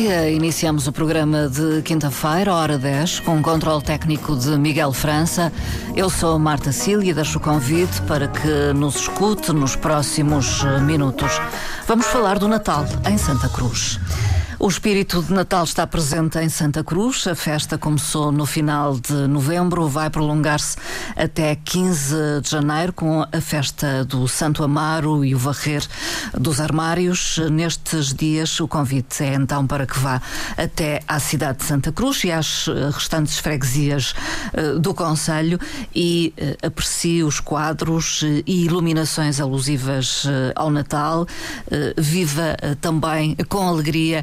dia. Iniciamos o programa de quinta-feira, hora 10, com o controle técnico de Miguel França. Eu sou Marta Cília e deixo o convite para que nos escute nos próximos minutos. Vamos falar do Natal em Santa Cruz. O espírito de Natal está presente em Santa Cruz. A festa começou no final de novembro, vai prolongar-se até 15 de janeiro com a festa do Santo Amaro e o varrer dos armários. Nestes dias, o convite é então para que vá até à cidade de Santa Cruz e às restantes freguesias eh, do Conselho e eh, aprecie os quadros eh, e iluminações alusivas ao Natal. Viva também com alegria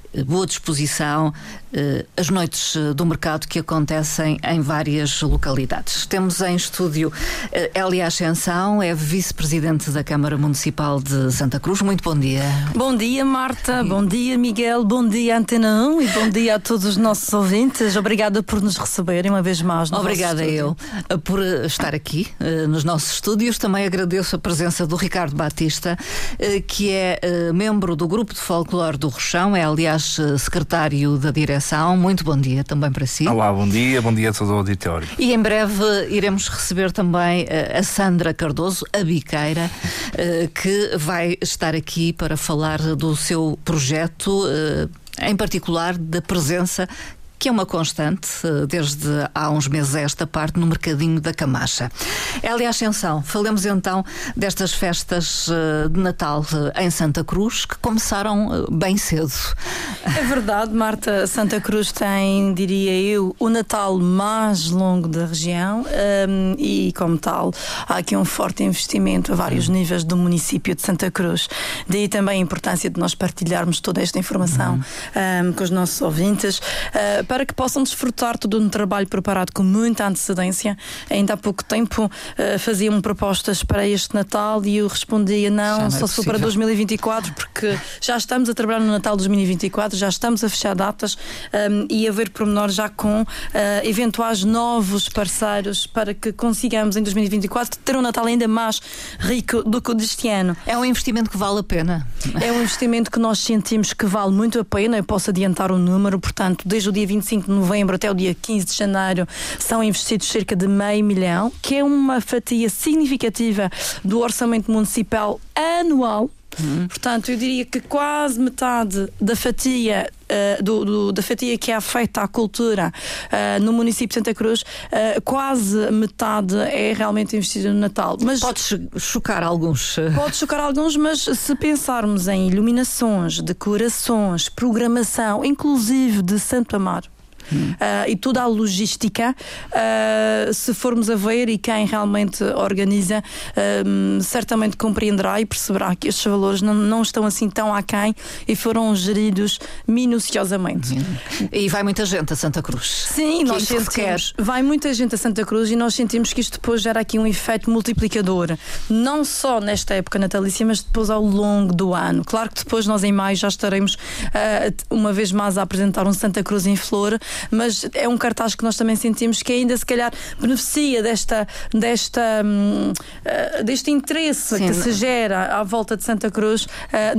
boa disposição, eh, as noites eh, do mercado que acontecem em várias localidades. Temos em estúdio eh, Elia Ascensão, é vice-presidente da Câmara Municipal de Santa Cruz. Muito bom dia. Bom dia, Marta. Bom dia, Miguel. Bom dia, Antena 1 e bom dia a todos os nossos ouvintes. Obrigada por nos receberem uma vez mais. No Obrigada eu por estar aqui nos nossos estúdios. Também agradeço a presença do Ricardo Batista, que é membro do Grupo de Folclore do Rochão, é aliás secretário da direção. Muito bom dia também para si. Olá, bom dia, bom dia a todo o auditório. E em breve iremos receber também uh, a Sandra Cardoso, a biqueira, uh, que vai estar aqui para falar do seu projeto. Em particular da presença que é uma constante eh, desde há uns meses a esta parte no mercadinho da Camacha. Elia Ascensão, falemos então destas festas eh, de Natal eh, em Santa Cruz que começaram bem cedo. É verdade, Marta. Santa Cruz tem, diria eu, o Natal mais longo da região um, ehm, e, como tal, há aqui um forte investimento a vários uhum. níveis do município de Santa Cruz. Daí também a importância de nós partilharmos toda esta informação uhum. um, ehm, com os nossos ouvintes. Uh, para que possam desfrutar todo um trabalho preparado com muita antecedência. Ainda há pouco tempo uh, faziam propostas para este Natal e eu respondia não, não só é se for para 2024, porque já estamos a trabalhar no Natal 2024, já estamos a fechar datas um, e a ver pormenores já com uh, eventuais novos parceiros para que consigamos em 2024 ter um Natal ainda mais rico do que o deste ano. É um investimento que vale a pena. É um investimento que nós sentimos que vale muito a pena. Eu posso adiantar o número, portanto, desde o dia 25 25 de novembro até o dia 15 de janeiro são investidos cerca de meio milhão, que é uma fatia significativa do orçamento municipal anual. Uhum. Portanto, eu diria que quase metade da fatia Uh, do, do, da fatia que é feita à cultura uh, no município de Santa Cruz, uh, quase metade é realmente investida no Natal. Mas pode chocar alguns. Pode chocar alguns, mas se pensarmos em iluminações, decorações, programação, inclusive de Santo Amaro. Uh, e toda a logística, uh, se formos a ver e quem realmente organiza, uh, certamente compreenderá e perceberá que estes valores não, não estão assim tão aquém e foram geridos minuciosamente. E vai muita gente a Santa Cruz. Sim, nós sentimos, vai muita gente a Santa Cruz e nós sentimos que isto depois gera aqui um efeito multiplicador, não só nesta época natalícia, mas depois ao longo do ano. Claro que depois nós em maio já estaremos uma vez mais a apresentar um Santa Cruz em flor, mas é um cartaz que nós também sentimos que ainda se calhar beneficia desta, desta, uh, deste interesse Sim. que se gera à volta de Santa Cruz uh,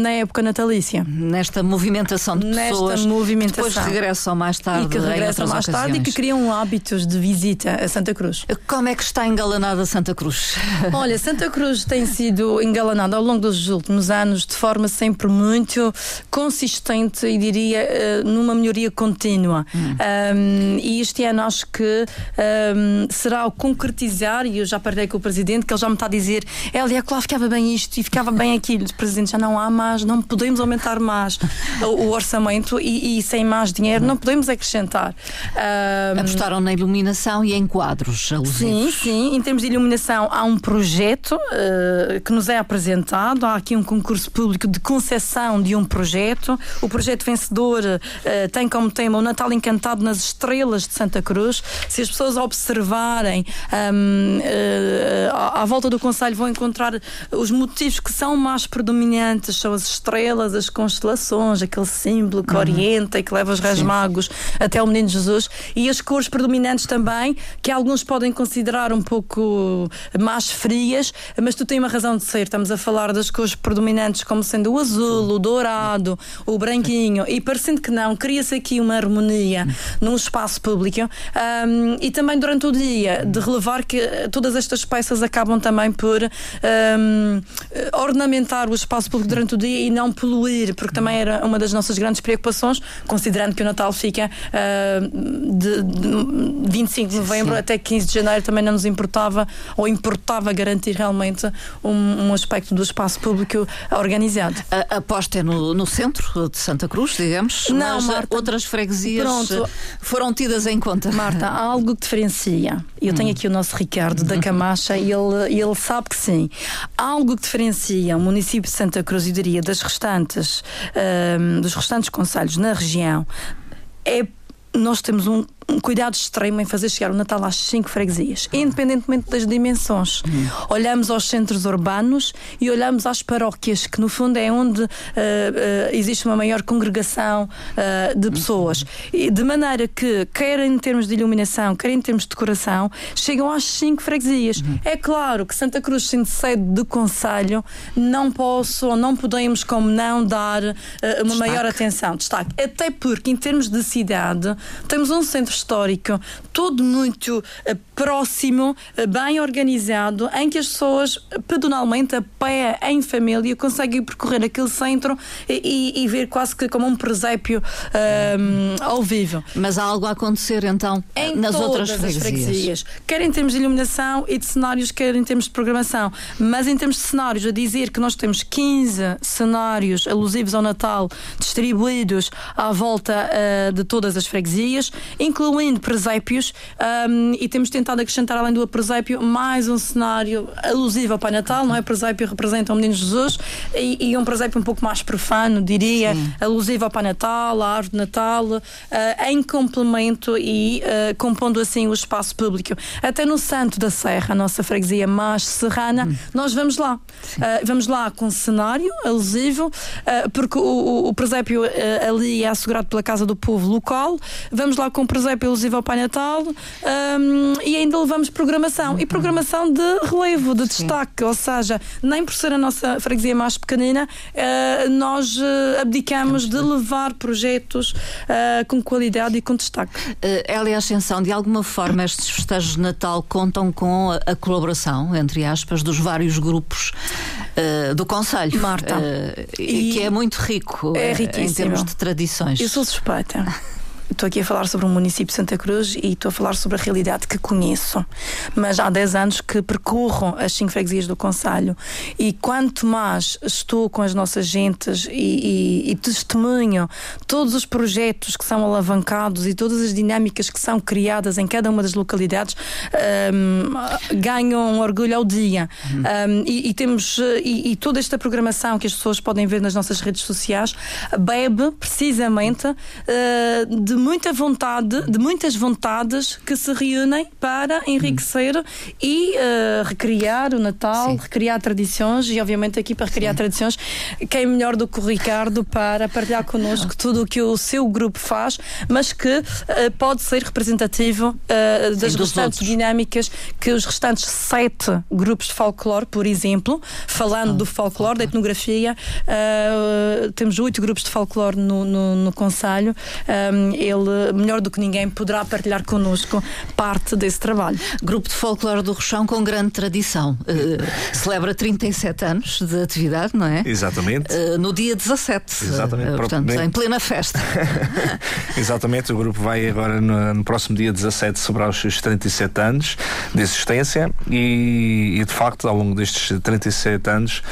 na época natalícia. Nesta movimentação de Nesta pessoas movimentação. que depois regressam mais tarde. E que regressam mais ocasiões. tarde e que criam hábitos de visita a Santa Cruz. Como é que está engalanada Santa Cruz? Olha, Santa Cruz tem sido engalanada ao longo dos últimos anos de forma sempre muito consistente e diria eh, numa melhoria contínua. Hum. Um, e este ano acho que um, será o concretizar, e eu já partilhei com o Presidente, que ele já me está a dizer: Elia, lá ficava bem isto e ficava bem aquilo. Presidente, já não há mais, não podemos aumentar mais o, o orçamento e, e, sem mais dinheiro não podemos acrescentar. Um, Apostaram na iluminação e em quadros Sim, sim. Em termos de iluminação, há um projeto uh, que nos é apresentado, há aqui um concurso público de concessão de um projeto. O projeto vencedor uh, tem como tema o Natal Encantado nas estrelas de Santa Cruz. Se as pessoas observarem um, uh, à, à, volta do Conselho, vão encontrar os motivos que são mais predominantes: são as estrelas, as constelações, aquele símbolo que uhum. orienta e que leva os Reis Sim. Magos até o Menino Jesus, e as cores predominantes também, que alguns podem considerar um pouco mais frias, mas tu tens uma razão de ser. Estamos a falar das cores predominantes como sendo o azul, o dourado, o branquinho, e parecendo que não, cria-se aqui uma harmonia num espaço público um, e também durante o dia, de relevar que todas estas peças acabam também por um, ornamentar o espaço público durante o dia e não poluir, porque também era uma das nossas grandes preocupações, considerando que o Natal fica uh, de, de 25 de novembro sim. até 15 de janeiro, também não nos importava ou importava garantir realmente um, um aspecto do espaço público organizado. A aposta é no, no centro de Santa Cruz, digamos, não, mas Marta, outras freguesias pronto. Foram tidas em conta. Marta, há algo que diferencia. Eu hum. tenho aqui o nosso Ricardo da Camacha e ele, ele sabe que sim. Há algo que diferencia o município de Santa Cruz, e diria, das restantes, um, dos restantes conselhos na região é nós temos um, um cuidado extremo em fazer chegar o Natal às cinco freguesias, independentemente das dimensões. Uhum. Olhamos aos centros urbanos e olhamos às paróquias, que no fundo é onde uh, uh, existe uma maior congregação uh, de pessoas. E de maneira que, quer em termos de iluminação, quer em termos de decoração, chegam às cinco freguesias. Uhum. É claro que Santa Cruz, sendo sede de conselho, não posso ou não podemos, como não, dar uma destaque. maior atenção, destaque. Até porque, em termos de cidade, temos um centro histórico, todo muito uh, próximo, bem organizado, em que as pessoas, pedonalmente, a pé, em família, conseguem percorrer aquele centro e, e, e ver quase que como um presépio uh, ao vivo. Mas há algo a acontecer então em nas outras freguesias. freguesias. Quer em termos de iluminação e de cenários, quer em termos de programação. Mas em termos de cenários, a dizer que nós temos 15 cenários alusivos ao Natal distribuídos à volta uh, de todas as freguesias, incluindo presépios, um, e temos tentado acrescentar, além do presépio, mais um cenário alusivo ao Pai Natal, não é? O presépio representa o Menino Jesus e, e um presépio um pouco mais profano, diria, Sim. alusivo ao Pai Natal, à árvore de Natal, uh, em complemento e uh, compondo assim o espaço público. Até no Santo da Serra, a nossa freguesia mais serrana, hum. nós vamos lá. Uh, vamos lá com cenário alusivo, porque o, o, o presépio ali é assegurado pela Casa do Povo local. Vamos lá com presépio elusivo ao Pai Natal um, e ainda levamos programação. E programação de relevo, de Sim. destaque, ou seja, nem por ser a nossa freguesia mais pequenina, uh, nós uh, abdicamos de levar projetos uh, com qualidade e com destaque. Uh, Elia Ascensão, de alguma forma estes festejos de Natal contam com a, a colaboração, entre aspas, dos vários grupos do Conselho. Marta. e que é muito rico é em termos de tradições. Eu sou suspeita. Estou aqui a falar sobre o município de Santa Cruz e estou a falar sobre a realidade que conheço. Mas há 10 anos que percorro as cinco freguesias do Conselho e quanto mais estou com as nossas gentes e, e, e testemunho todos os projetos que são alavancados e todas as dinâmicas que são criadas em cada uma das localidades, um, ganham um orgulho ao dia. Uhum. Um, e, e, temos e, toda esta programação que as pessoas podem ver nas nossas redes sociais bebe precisamente uh, de muita vontade, de muitas vontades que se reúnem para enriquecer hum. e uh, recriar o Natal, Sim. recriar tradições e, obviamente, aqui para recriar Sim. tradições, quem melhor do que o Ricardo para partilhar connosco tudo o que o seu grupo faz, mas que uh, pode ser representativo uh, das restantes dinâmicas que os restantes sete grupos de folclore, por exemplo, falando oh, do folclore, folclore, da etnografia, temos oito grupos de folclore no, no, no Conselho. Um, ele, melhor do que ninguém, poderá partilhar connosco parte desse trabalho. Grupo de Folclore do Rochão com grande tradição. Uh, celebra 37 anos de atividade, não é? Exatamente. Uh, no dia 17. Exatamente. Uh, portanto, em plena festa. Exatamente. O grupo vai agora no, no, próximo dia 17 celebrar os seus 37 anos de existência e, e de facto, ao longo destes 37 anos,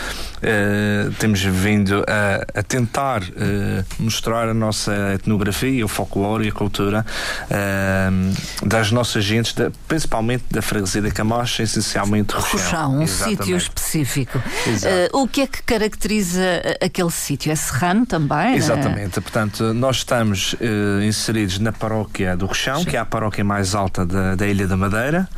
temos vindo a, a tentar mostrar a nossa etnografia, o folclore folclore e a cultura uh, das nossas gentes, da, principalmente da freguesia da Camacha, essencialmente Rochão. Um sítio específico. Uh, o que é que caracteriza aquele sítio? É serrano também? É? Exatamente. Né? Portanto, nós estamos uh, inseridos na paróquia do Rochão, Sim. que é a paróquia mais alta da, da Ilha da Madeira,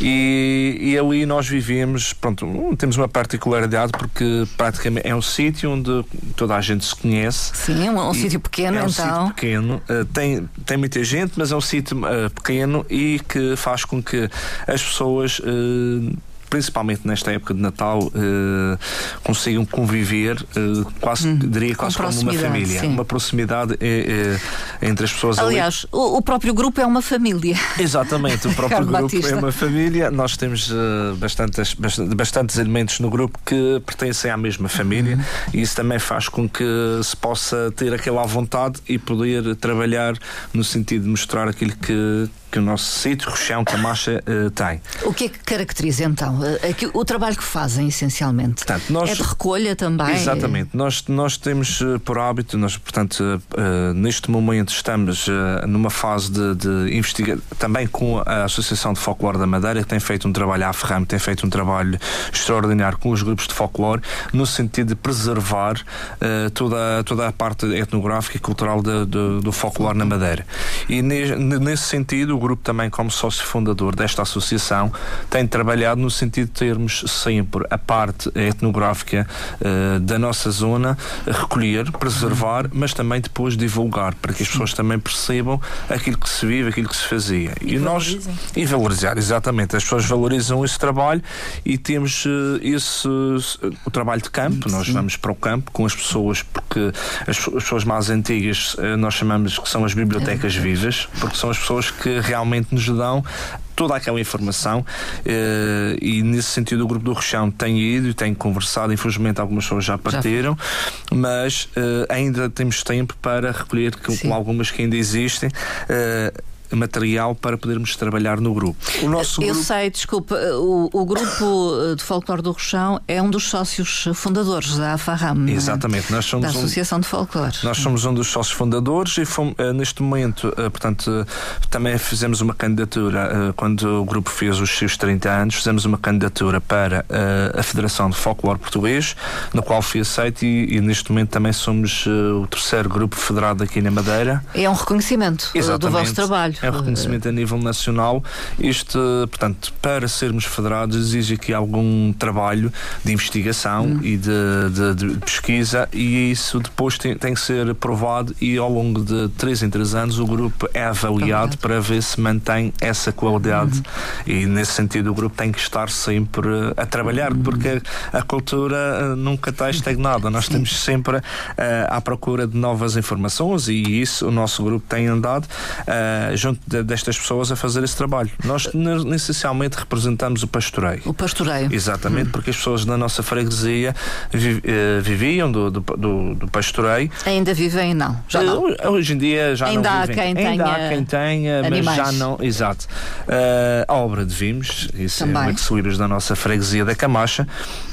e, e ali nós vivemos, pronto, temos uma particularidade porque praticamente é um sítio onde toda a gente se conhece. Sim, é um, um sítio pequeno, é um então. Sítio pequeno, uh, tem, tem muita gente, mas é um sítio uh, pequeno e que faz com que as pessoas uh, principalmente nesta época de Natal, eh, consigam conviver eh, quase, hum, diria, quase como uma família. Sim. Uma proximidade eh, entre as pessoas Aliás, ali. O, o próprio grupo é uma família. Exatamente, o próprio grupo Batista. é uma família. Nós temos bastantes, bastantes elementos no grupo que pertencem à mesma família uhum. e isso também faz com que se possa ter aquela vontade e poder trabalhar no sentido de mostrar aquilo que que o nosso sítio, Rochão, Camacha, uh, tem. O que é que caracteriza então uh, o trabalho que fazem essencialmente? Portanto, nós, é de recolha também? Exatamente. Nós, nós temos uh, por hábito, nós, portanto, neste momento estamos numa fase de, de investigar, também com a Associação de Folclore da Madeira, que tem feito um trabalho à Ferrame, tem feito um trabalho extraordinário com os grupos de folclore, no sentido de preservar toda, toda a parte etnográfica e cultural de, de, do folclore na Madeira. E nesse sentido, o grupo também, como sócio fundador desta associação, tem trabalhado no sentido de termos sempre a parte etnográfica uh, da nossa zona, recolher, preservar, mas também depois divulgar, para que as pessoas também percebam aquilo que se vive, aquilo que se fazia. E, e nós e valorizar, exatamente. As pessoas valorizam esse trabalho e temos uh, esse o trabalho de campo. Sim. Nós vamos para o campo com as pessoas, porque as, as pessoas mais antigas uh, nós chamamos que são as bibliotecas é vivas, porque são as pessoas que realmente nos dão toda aquela informação uh, e nesse sentido o grupo do Rochão tem ido e tem conversado, infelizmente algumas pessoas já partiram, já. mas uh, ainda temos tempo para recolher com, algumas que ainda existem. Material para podermos trabalhar no grupo. O nosso Eu grupo... sei, desculpa, o, o grupo eh, de folclore do Rochão é um dos sócios fundadores da AFARAM. É? Exatamente, nós somos da Associação um, de Folclore. Nós somos um dos sócios fundadores e fomos, uh, neste momento, uh, portanto, uh, também fizemos uma candidatura quando o grupo fez os seus 30 anos, fizemos uma candidatura para a Federação de Folclore Português, no qual fui aceito e, e neste momento também somos o terceiro grupo federado aqui na Madeira. É um reconhecimento Exatamente. do vosso trabalho é um reconhecimento a nível nacional. Isto, portanto, para sermos federados exige aqui algum trabalho de investigação hum. e de, de, de, pesquisa e isso depois tem, tem que ser aprovado e ao longo de 3 em 3 anos o grupo é avaliado para ver se mantém essa qualidade uhum. e nesse sentido o grupo tem que estar sempre a trabalhar uhum. porque a cultura eh, nunca está estagnada, nós estamos sempre uh, à procura de novas informações e isso o nosso grupo tem andado uh, de, destas pessoas a fazer esse trabalho. Nós essencialmente representamos o pastoreio. O pastoreio. Exatamente, hum. porque as pessoas na nossa freguesia vi, eh, viviam do, do, do, do, pastoreio. Ainda vivem, não. Já não. Eh, hoje em dia já Ainda não há vivem. Quem Ainda tenha há quem tenha, animais. mas já não. Exato. Uh, a obra de Vimos, isso Também. é uma que da nossa freguesia da Camacha.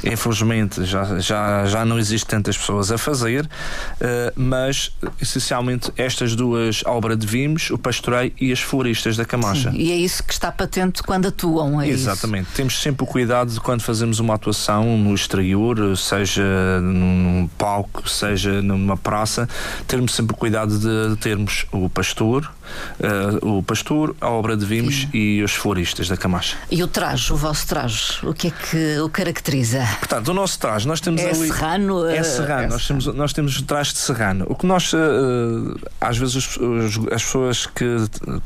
Infelizmente já, já, já não existe tantas pessoas a fazer, uh, mas essencialmente estas duas obras de Vimos, o pastoreio e as floristas da Camacha. Sim, e é isso que está patente quando atuam, é Exatamente. Isso? Temos sempre o cuidado de quando fazemos uma atuação no exterior, seja num palco, seja numa praça, termos sempre o cuidado de termos o pastor, uh, o pastor, a obra de vimos Sim. e os floristas da Camacha. E o traje, o vosso traje, o que é que o caracteriza? Portanto, o nosso traje, nós temos é ali. Serrano? É serrano, é nós, temos, nós temos o traje de serrano. O que nós, uh, às vezes, os, as pessoas que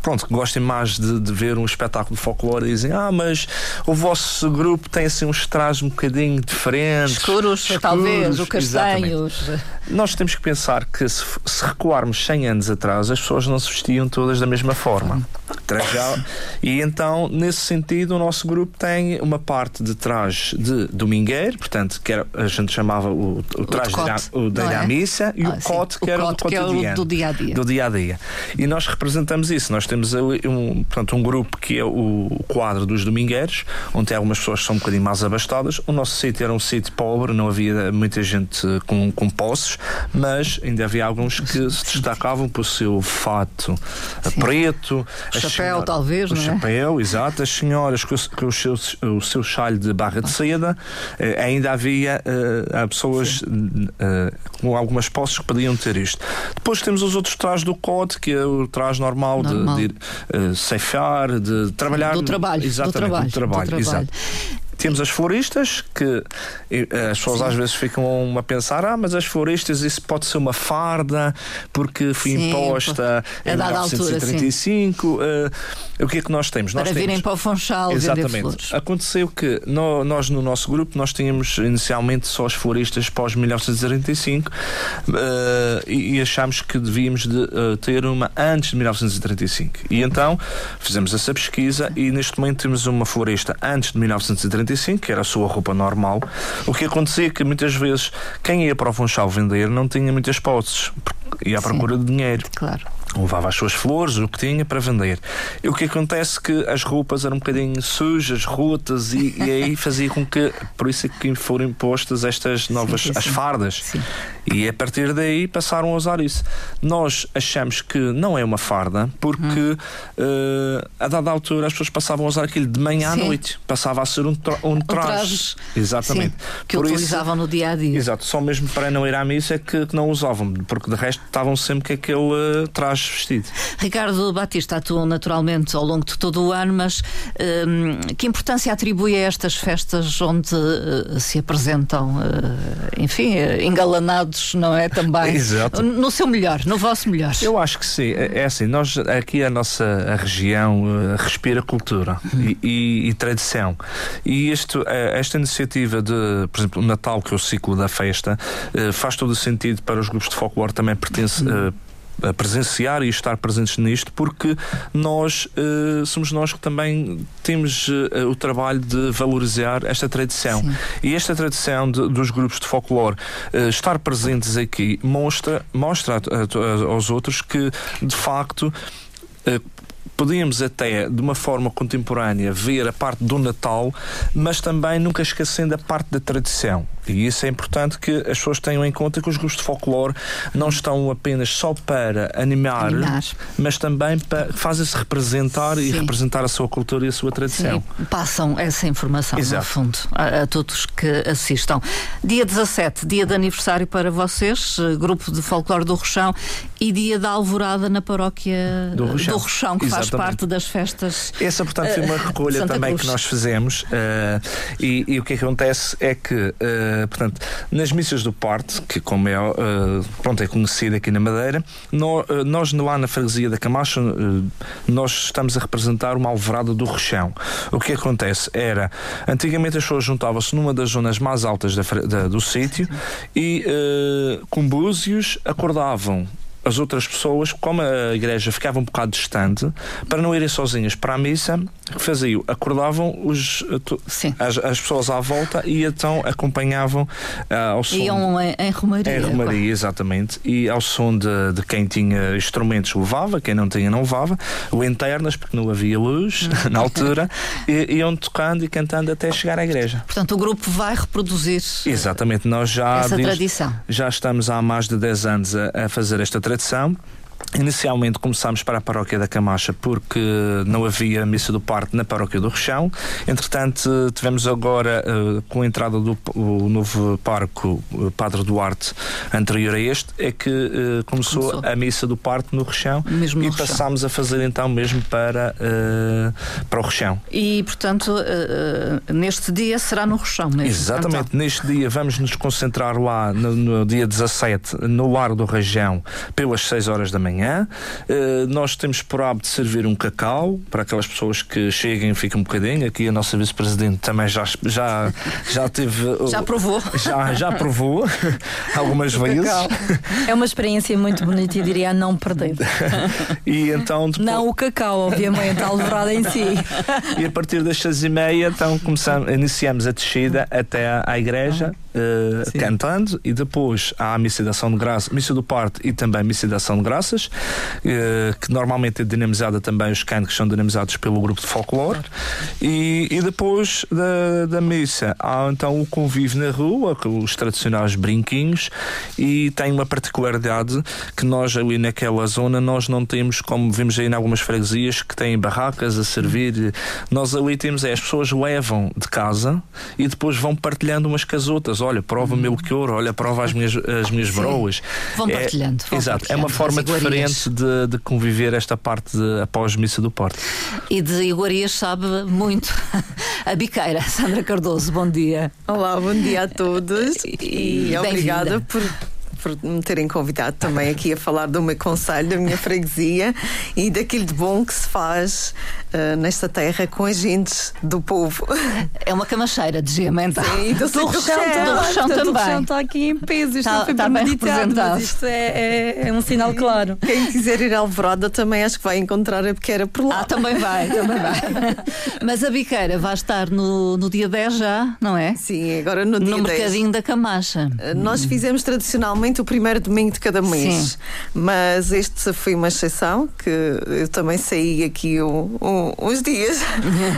pronto, que gostem mais de, de, ver um espetáculo de folclore dizem: Ah, mas o vosso grupo tem assim uns trajes um bocadinho diferentes. Escuros, escuros talvez, o castanhos. Exatamente. Nós temos que pensar que se, se recuarmos 100 anos atrás, as pessoas não se vestiam todas da mesma forma. Trajal. E então, nesse sentido, o nosso grupo tem uma parte de traje de domingueiro, portanto, que era, a gente chamava o, o traje o da, é? missa, e ah, o cote, que era o que é do dia a dia. Do dia a dia. E nós representamos isso. Nós temos um, portanto, um grupo que é o quadro dos domingueiros, onde algumas pessoas que são um bocadinho mais abastadas. O nosso sítio era um sítio pobre, não havia muita gente com, com posses, mas ainda havia alguns que se destacavam por seu fato Sim. preto, chapéu, talvez, o não é? chapéu, exato. As senhoras com, com o, seu, o seu chalho de barra de seda, eh, ainda havia uh, pessoas uh, com algumas posses que podiam ter isto. Depois temos os outros trajes do COD, que é o traje normal, normal. de, de ceifar, de trabalhar. Do trabalho. Exatamente, do trabalho. Do trabalho, do trabalho. Temos as floristas, que as pessoas Sim. às vezes ficam a pensar: ah, mas as floristas, isso pode ser uma farda, porque foi Sim, imposta em 1935. Altura, uh, o que é que nós temos? Para nós virem para o Funchal Exatamente. Aconteceu que no, nós, no nosso grupo, nós tínhamos inicialmente só as floristas pós 1935 uh, e, e achámos que devíamos de, uh, ter uma antes de 1935. E então fizemos essa pesquisa e neste momento temos uma florista antes de 1935 que era a sua roupa normal. O que acontecia é que muitas vezes quem ia para o Funchal vender não tinha muitas posses, ia à procura de dinheiro. Claro levava as suas flores, o que tinha para vender. E o que acontece é que as roupas eram um bocadinho sujas, rotas e, e aí fazia com que, por isso é que foram impostas estas novas sim, sim, as fardas. Sim. E a partir daí passaram a usar isso. Nós achamos que não é uma farda porque hum. uh, a dada altura as pessoas passavam a usar aquilo de manhã à noite. Passava a ser um, tra um traje. Exatamente. que por utilizavam isso, no dia a dia. Exato, só mesmo para não ir à missa é que, que não usavam, porque de resto estavam sempre com aquele uh, traje vestido. Ricardo Batista atuou naturalmente ao longo de todo o ano, mas hum, que importância atribui a estas festas onde uh, se apresentam, uh, enfim, uh, engalanados, não é? Também. Exato. No seu melhor, no vosso melhor. Eu acho que sim. É, é assim, nós aqui a nossa a região respira cultura e, e, e, tradição. E isto, esta iniciativa de, por exemplo, o Natal, que é o ciclo da festa, faz todo o sentido para os grupos de folclore também pertence a presenciar e estar presentes nisto, porque nós uh, somos nós que também temos uh, o trabalho de valorizar esta tradição. Sim. E esta tradição de, dos grupos de folclore uh, estar presentes aqui mostra, mostra a, a, aos outros que, de facto, podíamos até, de uma forma contemporânea, ver a parte do Natal, mas também nunca esquecendo a parte da tradição. E isso é importante que as pessoas tenham em conta que os grupos de folclore não estão apenas só para animar, animar. mas também para fazem-se representar Sim. e representar a sua cultura e a sua tradição. Sim, passam essa informação, Exato. no fundo, a, a, todos que assistam. Dia 17, dia de aniversário para vocês, eh, grupo de folclore do Rochão, e dia da alvorada na paróquia do Rochão, do Rochão que Exatamente. faz parte das festas. Essa, portanto, foi uma eh, recolha também Cruz. que nós fizemos. Uh, e, e, o que acontece é que. Uh, eh, portanto, nas missas do Porto, que como é, uh, pronto, é conhecido aqui na Madeira, no, uh, nós lá na freguesia da Camacha, nós estamos a representar uma alvorada do Rochão. O que acontece era, antigamente as pessoas juntavam-se numa das zonas mais altas da, da, do sítio e com búzios acordavam as outras pessoas, como a igreja ficava um bocado distante, para não irem sozinhas para a missa, que faziam? Acordavam os, as, as, pessoas à volta e então acompanhavam uh, ao som. Iam em, em Romaria. Em Romaria, exatamente. E ao som de, de, quem tinha instrumentos levava, quem não tinha não levava, o internas, porque não havia luz hum. na altura, e, iam tocando e cantando até chegar à igreja. Portanto, o grupo vai reproduzir Exatamente, nós já, essa tradição. já estamos há mais de 10 anos a, a fazer esta tradição. sound? Inicialmente começámos para a paróquia da Camacha porque não havia missa do parto na paróquia do Rochão. Entretanto, tivemos agora, uh, com a entrada do novo parco uh, Padre Duarte, anterior a este, é que uh, começou, começou, a missa do parto no Rochão mesmo e passámos a fazer então mesmo para, para o Rochão. E, portanto, neste dia será no Rochão mesmo? Exatamente, então. neste dia vamos nos concentrar lá no, no dia 17, no Lar do Região, pelas 6 horas da manhã manhã. Uh, nós temos por hábito de servir um cacau para aquelas pessoas que cheguem e ficam um bocadinho. Aqui a nossa vice-presidente também já, já, já teve. Já provou. Já, já provou algumas vezes. É uma experiência muito bonita e diria não perder. e então, depois... Não o cacau, obviamente, a alvorada em si. E a partir das seis e meia, então começamos, iniciamos a descida até à igreja. Uh, cantando e depois há a missa de ação de missa do parte e também missa de ação de graças, uh, que normalmente é dinamizada também, os cânticos são dinamizados pelo grupo de folclore. E, e depois da, da missa há então o convívio na rua, com os tradicionais brinquinhos, e tem uma particularidade que nós ali naquela zona nós não temos, como vimos aí em algumas freguesias, que têm barracas a servir. Nós ali temos é as pessoas levam de casa e depois vão partilhando umas com as outras. Olha, prova hum. meu liquor, olha, prova as minhas, as minhas broas. Vão é, partilhando. Vão exato, partilhando é uma forma diferente de, de, conviver esta parte de, após missa do Porto. E de iguarias sabe muito a biqueira, Sandra Cardoso, bom dia. Olá, bom dia a todos e, e obrigada por por me terem convidado também aqui a falar do meu conselho, da minha freguesia e daquilo de bom que se faz uh, nesta terra com a gente do povo. É uma camacheira de gema, então. Sim, do, do, do também. O está aqui em peso, isto está, não foi está premeditado, mas isto é, é, é, um sinal claro. Quem quiser ir à Alvorada também acho que vai encontrar a biqueira por lá. Ah, também vai, também vai. mas a biqueira vai estar no, no dia 10 já, não é? Sim, agora no dia no 10. No mercadinho da Camacha. Uh, nós fizemos tradicionalmente o primeiro domingo de cada mês. Sim. Mas este foi uma exceção, que eu também saí aqui um, um, uns dias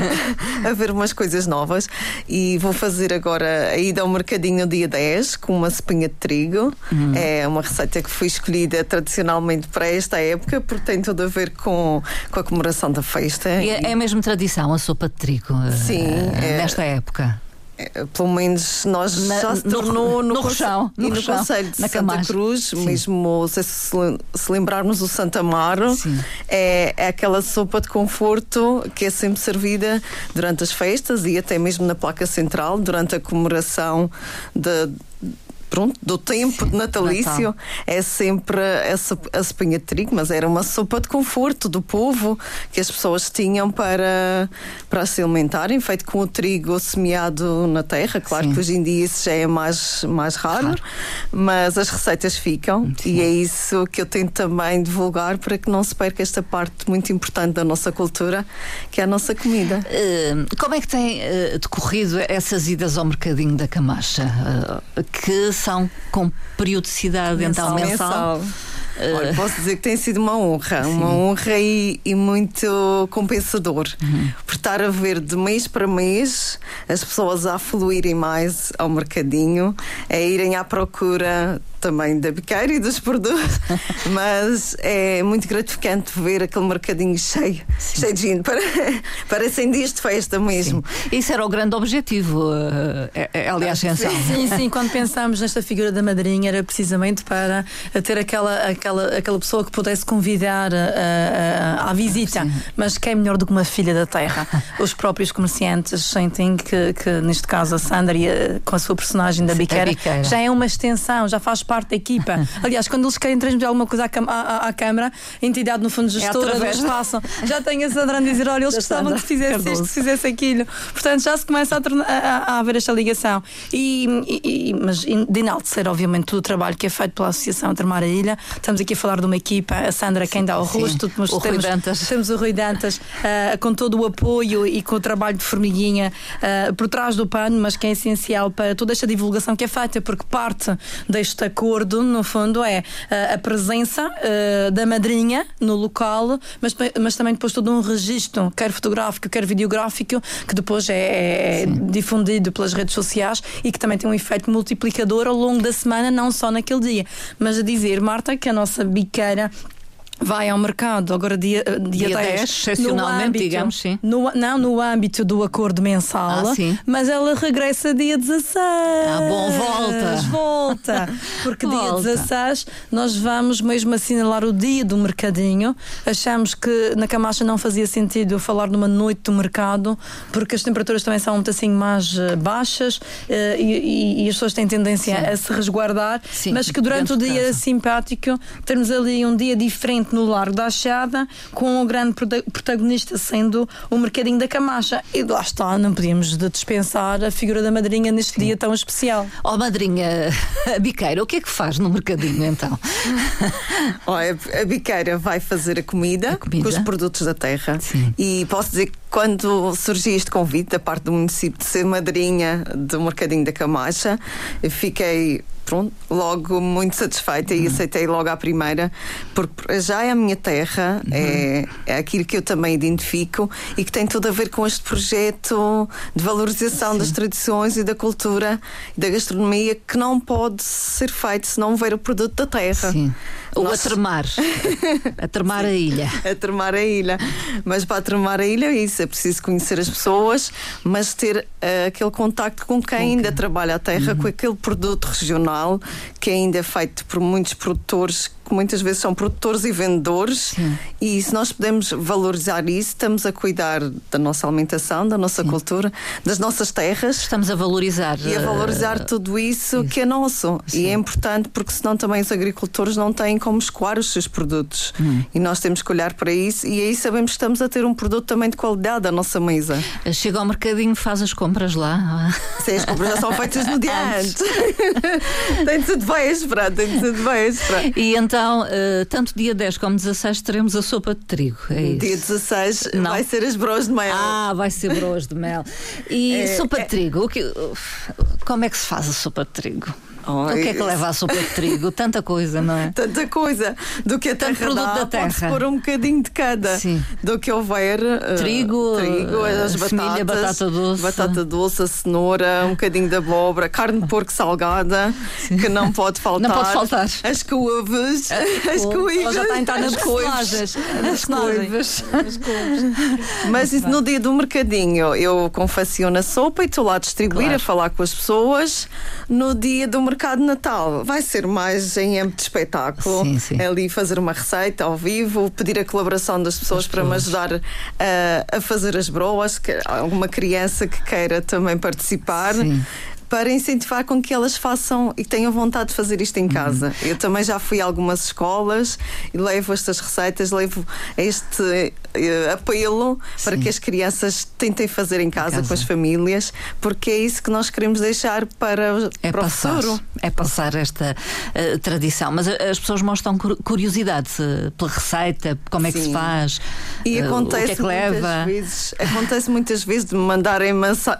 a ver umas coisas novas e vou fazer agora a ida ao mercadinho dia 10 com uma espinha de trigo. Uhum. É uma receita que foi escolhida tradicionalmente para esta época, porque tem tudo a ver com, com a comemoração da festa. E é, é mesmo tradição a sopa de trigo Sim, é, nesta época? É, pelo menos nós na, já se tornou no, no, no, Rochão, no, no Conselho de Santa. Cruz, Sim. mesmo se, se lembrarmos o Santa Amaro, é, é aquela sopa de conforto que é sempre servida durante as festas e até mesmo na placa central, durante a comemoração de pronto, do tempo Sim, natalício Natal. é sempre essa a sopinha de trigo, mas era uma sopa de conforto do povo que as pessoas tinham para, para se alimentarem, feito com o trigo semeado na terra. Claro Sim. que hoje em dia isso já é mais, mais raro, mas as receitas ficam Sim. e é isso que eu tento também divulgar para que não se perca esta parte muito importante da nossa cultura, que é a nossa comida. Uh, como é que tem uh, decorrido essas idas ao mercadinho da Camacha? Uh, que com periodicidade mensal, então mensal. mensal. Olha, posso dizer que tem sido uma honra, Sim. uma honra e, e muito compensador. Uhum. Por estar a ver de mês para mês as pessoas a fluírem mais ao mercadinho, a irem à procura também da biqueira e dos produtos, mas é muito gratificante ver aquele mercadinho cheio, Sim. cheio de gente. Para, parecem dias de festa mesmo. Sim. Isso era o grande objetivo, é, é, aliás, sim, sim, sim, quando pensámos nesta figura da madrinha era precisamente para ter aquela, aquela, aquela pessoa que pudesse convidar a, a, à visita, sim. mas que é melhor do que uma filha da terra. Os próprios comerciantes sentem que, que neste caso, a Sandra, com a sua personagem da biqueira, biqueira, já é uma extensão, já faz parte da equipa. Aliás, quando eles querem transmitir alguma coisa à, à, à Câmara, a entidade, no fundo, é gestora, é eles passam. Já tem a Sandra a dizer: olha, eles gostavam que fizesse isto, que fizesse aquilo. Portanto, já se começa a, tornar, a, a haver esta ligação. E, e, mas de enaltecer, obviamente, todo o trabalho que é feito pela Associação Termar a Ilha. Estamos aqui a falar de uma equipa, a Sandra, quem dá o rosto, temos, o temos, Dantas. temos o Rui Dantas uh, com todo o apoio e com o trabalho de formiguinha uh, por trás do pano, mas que é essencial para toda esta divulgação que é feita, porque parte deste acordo no fundo, é uh, a presença uh, da madrinha no local, mas, mas também depois todo um registro, quer fotográfico, quer videográfico, que depois é, é difundido pelas redes sociais e que também tem um efeito multiplicador ao longo da semana, não só naquele dia. Mas a dizer, Marta, que a nossa biqueira vai ao mercado agora dia, dia, dia 10, 10 excepcionalmente, âmbito, digamos, sim. No, não no âmbito do acordo mensal, ah, mas ela regressa dia 16. Ah, bom, volta. Volta. Porque volta. dia 16 nós vamos mesmo assinalar o dia do mercadinho. Achamos que na Camacha não fazia sentido falar numa noite do mercado, porque as temperaturas também são muito assim mais eh, baixas uh, e, e, as pessoas têm tendência sim. a se resguardar, sim, mas que durante o dia simpático termos ali um dia diferente no Largo da Achada, com o grande protagonista sendo o Mercadinho da Camacha. E lá está, não podíamos dispensar a figura da madrinha neste Sim. dia tão especial. Ó oh, madrinha, a biqueira, o que é que faz no Mercadinho então? Olha, a biqueira vai fazer a comida, a comida, com os produtos da terra. Sim. E posso dizer que quando surgiu este convite da parte do município de ser madrinha do Mercadinho da Camacha, fiquei pronto, logo muito satisfeita uhum. e aceitei logo à primeira, porque já é a minha terra, uhum. é, é aquilo que eu também identifico e que tem tudo a ver com este projeto de valorização Sim. das tradições e da cultura e da gastronomia que não pode ser feito se não houver o produto da terra. Sim. Ou Nós... a tremar. a tremar a ilha. A tremar a ilha. Mas para tremar a ilha é isso, é preciso conhecer as pessoas, mas ter uh, aquele contacto com quem okay. ainda trabalha a terra, uhum. com aquele produto regional que ainda é feito por muitos produtores que muitas vezes são produtores e vendedores, Sim. e se nós podemos valorizar isso, estamos a cuidar da nossa alimentação, da nossa Sim. cultura, das nossas terras. Estamos a valorizar. E a valorizar uh, tudo isso, isso, que é nosso. Sim. E é importante porque senão também os agricultores não têm como escoar os seus produtos. Hum. E nós temos que olhar para isso, e aí sabemos que estamos a ter um produto também de qualidade à nossa mesa. Chega ao mercadinho, faz as compras lá. Sim, as compras já são feitas no dia antes. tem tudo bem a esperar, tem tudo bem a esperar. E então então, uh, tanto dia 10 como 16 teremos a sopa de trigo. É isso. Dia 16 Não. vai ser as broas de mel. Ah, vai ser broas de mel. E é, sopa de é... trigo, que, como é que se faz a sopa de trigo? Oh, o que é que leva a sopa de trigo? Tanta coisa, não é? Tanta coisa. Do que a terra produto dá, da terra. pode pôr um bocadinho de cada. Sim. Do que houver. Uh, trigo, trigo as batatas, batata doce. Batata doce, a cenoura, um bocadinho de abóbora, carne de porco salgada, Sim. que não pode faltar. Não pode faltar. As couves. as couves. Já está a entrar nas couves. As couves. Mas isso no dia do mercadinho, eu confecciono a sopa e estou lá a distribuir, claro. a falar com as pessoas. No dia do mercadinho, mercado de Natal vai ser mais em âmbito de espetáculo. Sim, sim. É ali fazer uma receita ao vivo, pedir a colaboração das pessoas para me ajudar a, a fazer as broas, que alguma criança que queira também participar. Sim para incentivar com que elas façam e tenham vontade de fazer isto em casa. Uhum. Eu também já fui a algumas escolas e levo estas receitas, levo este uh, apelo Sim. para que as crianças tentem fazer em casa, em casa, com as famílias, porque é isso que nós queremos deixar para, o, é para passar, o futuro. É passar esta uh, tradição. Mas as pessoas mostram curiosidade pela receita, como é que se faz, e acontece o que é que leva. Vezes, acontece muitas vezes de me mandarem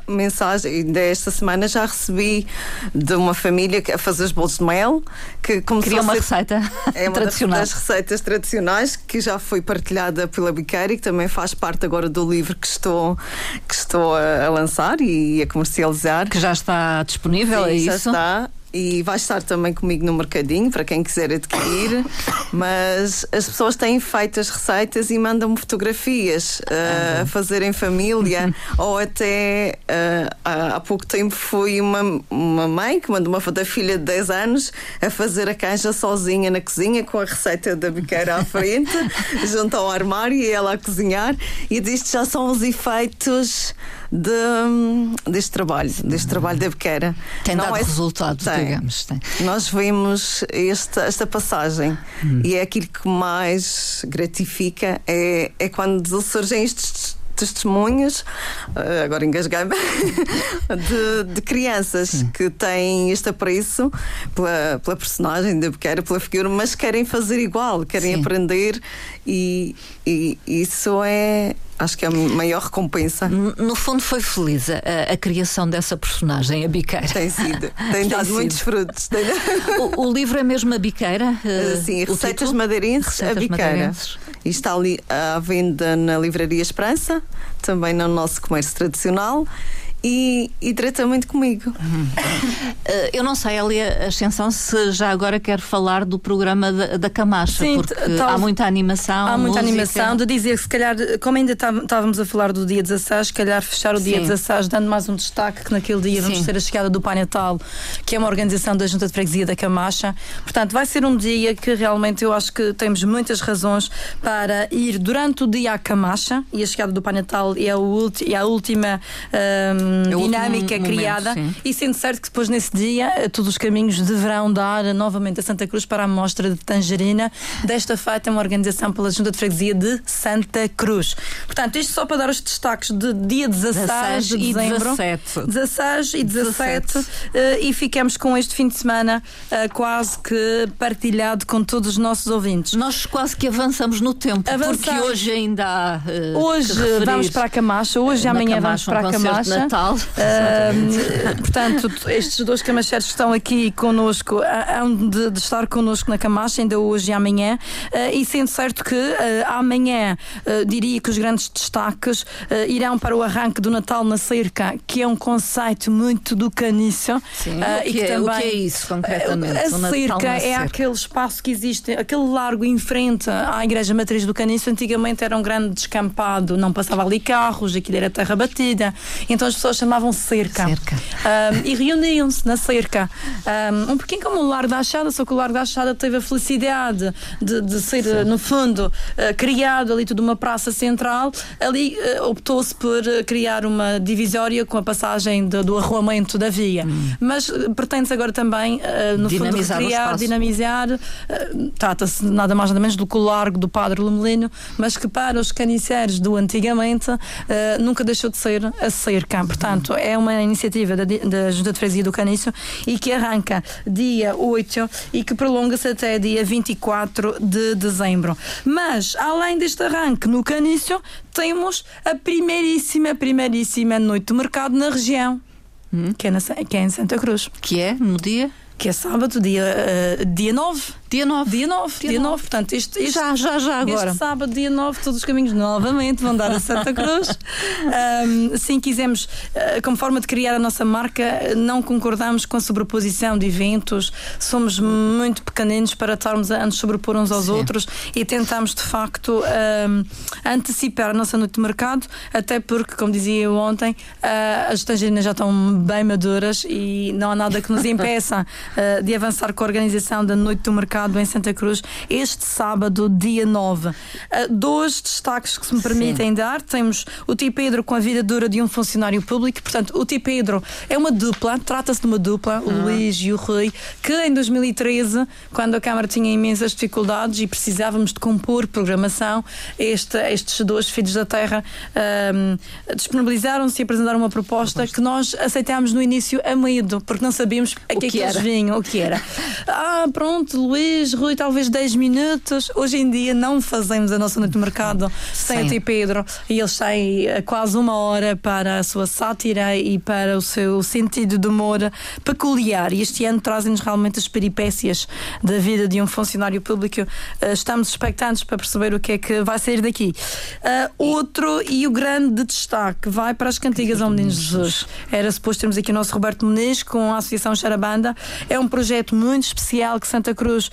mensagem, ainda esta semana já recebi recebi de uma família a fazer os bolos de mel que começou Queria uma receita é uma tradicional. das receitas tradicionais que já foi partilhada pela Biqueira e que também faz parte agora do livro que estou, que estou a, a lançar e a comercializar. Que já está disponível, Sim, é já isso? está e vai estar também comigo no mercadinho para quem quiser adquirir. Mas as pessoas têm feito as receitas e mandam-me fotografias uh, a fazer em família. ou até uh, há pouco tempo fui uma, uma mãe que mandou uma foto da filha de 10 anos a fazer a canja sozinha na cozinha com a receita da biqueira à frente, junto ao armário e ela a cozinhar. E disto já são os efeitos de, deste trabalho, deste trabalho da Bequeira. Tem Não dado é, resultados, tem. digamos. Tem. Nós vimos esta, esta passagem hum. e é aquilo que mais gratifica é, é quando surgem estes testemunhos, eh, agora engasguei-me, de, de, crianças Sim. que têm este apreço pela, pela personagem da Bequeira, pela figura, mas querem fazer igual, querem Sim. aprender e, e isso é acho que é a maior recompensa. No fundo, foi feliz a, a criação dessa personagem, a biqueira. Tem sido, tem dado sido. muitos frutos. O, o, livro é mesmo a biqueira? Uh, Sim, Receitas Madeirenses, receitas a biqueira. Madeirenses. E está ali à venda na Livraria Esperança, também no nosso comércio tradicional e, e diretamente comigo. Uhum. Uh, eu não sei, Elia Ascensão, se já agora quer falar do programa da, da Camacha, Sim, porque tal, há muita animação. Há muita música. animação, de dizer que se calhar, como ainda estávamos a falar do dia 16, se calhar fechar o dia Sim. 16, dando mais um destaque que naquele dia Sim. vamos ter a chegada do Pai Natal, que é uma organização da Junta de Freguesia da Camacha. Portanto, vai ser um dia que realmente eu acho que temos muitas razões para ir durante o dia à Camacha e a chegada do Pai Natal é, o, é a última. Um, é dinâmica criada momento, e sendo certo que depois nesse dia eh, todos os caminhos deverão dar novamente a Santa Cruz para a mostra de Tangerina, desta feita é uma organização pela Junta de Freguesia de Santa Cruz. Portanto, isto só para dar os destaques de dia 16, 16 de dezembro. 17. 16 e 17, 17. Uh, e ficamos com este fim de semana uh, quase que partilhado com todos os nossos ouvintes. Nós quase que avançamos no tempo, avançamos. porque hoje ainda há. Uh, hoje vamos para a Camacha, hoje e amanhã Camacha, vamos para a Camacha. Natal. Uh, portanto, estes dois camacheros estão aqui connosco, hão de, de, estar connosco na Camacha, ainda hoje e amanhã. Uh, e sendo certo que uh, amanhã, diria que os grandes destaques irão para o arranque do Natal na Cerca, que é um conceito muito do canício. Sim, o, que, que é, também, o que é isso concretamente? A cerca é cerca. aquele espaço que existe, aquele largo em frente à Igreja Matriz do Canício. Antigamente era um grande descampado, não passava ali carros, aquilo era terra batida. Então as pessoas chamavam cerca. cerca. Um, e reuniam-se na cerca. Um, um pouquinho como o Largo da Achada, só que o Largo da Achada teve a felicidade de, de ser, Sim. no fundo, uh, criado ali tudo uma praça central. Ali uh, optou-se por uh, criar uma divisória com a passagem de, do arruamento da via. Hum. Mas pretende-se agora também, no dinamizar fundo, criar, dinamizar. Trata-se nada mais nada menos do que o Largo do Padre Lumelino, mas que para os caniceiros do antigamente nunca deixou de ser a cerca. Portanto, é uma iniciativa da, da Junta de Freguesia do Canício e que arranca dia 8 e que prolonga-se até dia 24 de dezembro. Mas, além deste arranque no Canício, temos a primeiríssima, primeiríssima noite do mercado na região. Hum. Que, é na, que é em Santa Cruz. Que é no dia? Que é sábado, dia, uh, dia 9. Dia 9. Dia 9, dia, dia 9. 9. Portanto, isto, isto, já, já, já agora. Este sábado, dia 9, todos os caminhos novamente vão dar a Santa Cruz. um, sim, quisemos, uh, como forma de criar a nossa marca, não concordamos com a sobreposição de eventos. Somos muito pequeninos para estarmos a nos sobrepor uns aos sim. outros e tentamos, de facto, um, antecipar a nossa noite de mercado, até porque, como dizia eu ontem, uh, as tangerinas já estão bem maduras e não há nada que nos impeça uh, de avançar com a organização da noite do mercado em Santa Cruz este sábado, dia 9. Uh, dois destaques que se me permitem Sim. dar: temos o Ti Pedro com a vida dura de um funcionário público. Portanto, o Ti Pedro é uma dupla, trata-se de uma dupla, o ah. Luís e o Rui, que em 2013, quando a Câmara tinha imensas dificuldades e precisávamos de compor programação, este, estes dois filhos da terra um, disponibilizaram-se e apresentaram uma proposta que nós aceitámos no início a medo, porque não sabíamos a que, é que eles vinham, o que era. ah, pronto, Luís Rui, talvez 10 minutos. Hoje em dia não fazemos a nossa noite de mercado sem Sim. o Pedro e eles têm eh, quase uma hora para a sua sátira e para o seu sentido de humor peculiar. E este ano trazem-nos realmente as peripécias da vida de um funcionário público. Eh, estamos expectantes para perceber o que é que vai sair daqui. Uh, outro e o grande destaque vai para as cantigas ao Menino Jesus. Era suposto termos aqui o nosso Roberto Muniz com a Associação Charabanda. É um projeto muito especial que Santa Cruz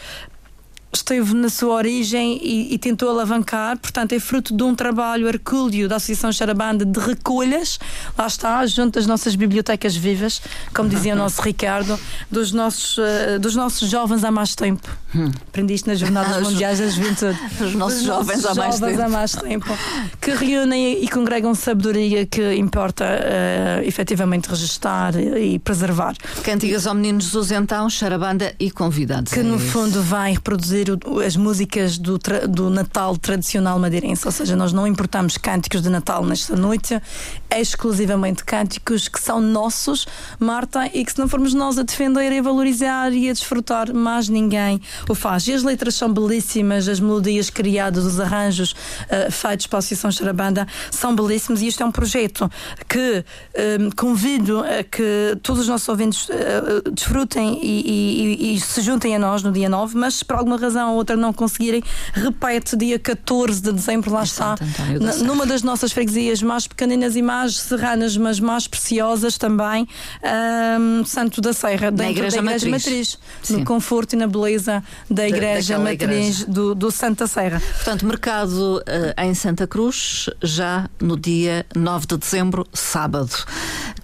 esteve na sua origem e, e, tentou alavancar, portanto é fruto de um trabalho hercúleo da Associação Charabanda de recolhas, lá está, junto às nossas bibliotecas vivas, como dizia o nosso Ricardo, dos nossos, uh, dos nossos jovens há mais tempo. Hum. Aprendi isto nas Jornadas Mundiais da Juventude. Os nossos jovens, há, mais jovens há mais tempo. Que reúnem e congregam sabedoria que importa uh, efetivamente registar e preservar. Cantigas ao Menino Jesus, então, Charabanda e convidados. Que no é fundo vai reproduzir as músicas do, do Natal tradicional madeirense, ou seja, nós não importamos cânticos de Natal nesta noite, é exclusivamente cânticos que são nossos, Marta, e que se não formos nós a defender e a valorizar e a desfrutar, mais ninguém o faz. E as letras são belíssimas, as melodias criadas, os arranjos uh, feitos para a Associação Charabanda são belíssimos e isto é um projeto que uh, convido a que todos os nossos ouvintes uh, desfrutem e, e, e, se juntem a nós no dia 9, mas por alguma razão razão ou outra não conseguirem, repete dia 14 de dezembro, lá está, numa das nossas freguesias mais pequeninas e mais serranas, mas mais preciosas também, um, Santo da Serra, dentro igreja da Igreja Matriz, Matriz. No conforto e na beleza da Igreja da, Matriz igreja. Do, do Santa Serra. Portanto, mercado uh, em Santa Cruz já no dia 9 de dezembro, sábado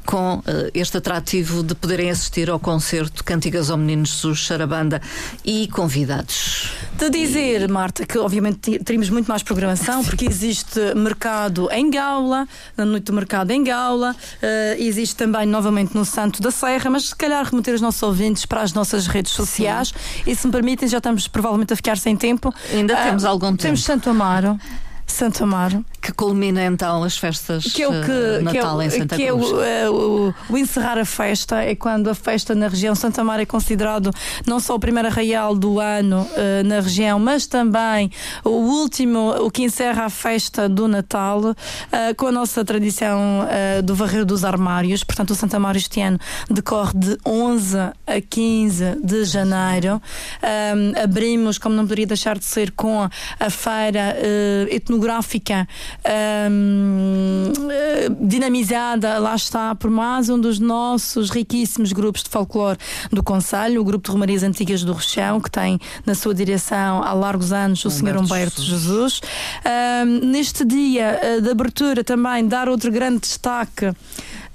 com uh, este atrativo de poderem assistir ao concerto Cantigas ao Menino Jesus, Charabanda e convidados. De dizer, Marta, que obviamente teríamos muito mais programação, porque existe mercado em Gaula, na noite do mercado em Gaula, uh, existe também novamente no Santo da Serra, mas se calhar remeter os nossos ouvintes para as nossas redes sociais Sim. e se me permitem, já estamos provavelmente a ficar sem tempo. Ainda uh, temos algum tempo. Temos Santo Amaro. Santo Amaro. Que culmina então as festas que é o que, Natal que é o, em Santa que Cruz. É o, o, o, encerrar a festa é quando a festa na região Santa Amaro é considerado não só o primeiro arraial do ano uh, na região, mas também o último, o que encerra a festa do Natal, uh, com a nossa tradição uh, do varrer dos armários. Portanto, o Santa Amaro este ano decorre de 11 a 15 de janeiro. Um, abrimos, como não poderia deixar de ser, com a feira etnográfica etnográfica um, eh, dinamizada, lá está, por mais um dos nossos riquíssimos grupos de folclore do Conselho, o Grupo de Romarias Antigas do Rochão, que tem na sua direção há largos anos o Sr. Humberto Jesus. Jesus. Um, neste dia eh, de abertura também dar outro grande destaque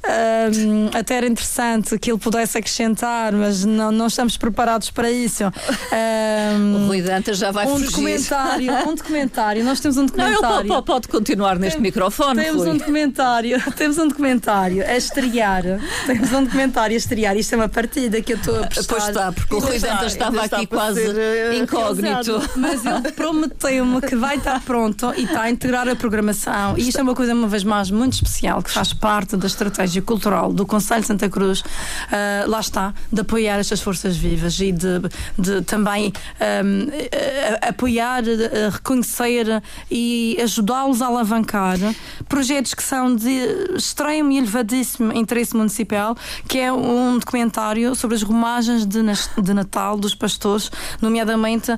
um, até era interessante que ele pudesse acrescentar, mas não, não estamos preparados para isso. Um, o Rui Dantas já vai um fugir. Documentário, um documentário, nós temos um documentário. Não, ele pode, continuar neste Tem, microfone. Temos Rui. um documentário, temos um documentário a estrear. Temos um documentário a estrear. Isto é uma partida que eu estou a prestar. Pois está, porque o Rui Dantas estava aqui quase uh, incógnito. Mas ele prometeu-me que vai estar pronto e está a integrar a programação. E isto é uma coisa, uma vez mais, muito especial, que faz parte da estratégia cultural do Conselho de Santa Cruz, uh, lá está, de apoiar estas forças vivas e de, de também um, apoiar, reconhecer e ajudá-los a alavancar projetos que são de extremo e elevadíssimo interesse municipal, que é um documentário sobre as romagens de, de Natal dos pastores, nomeadamente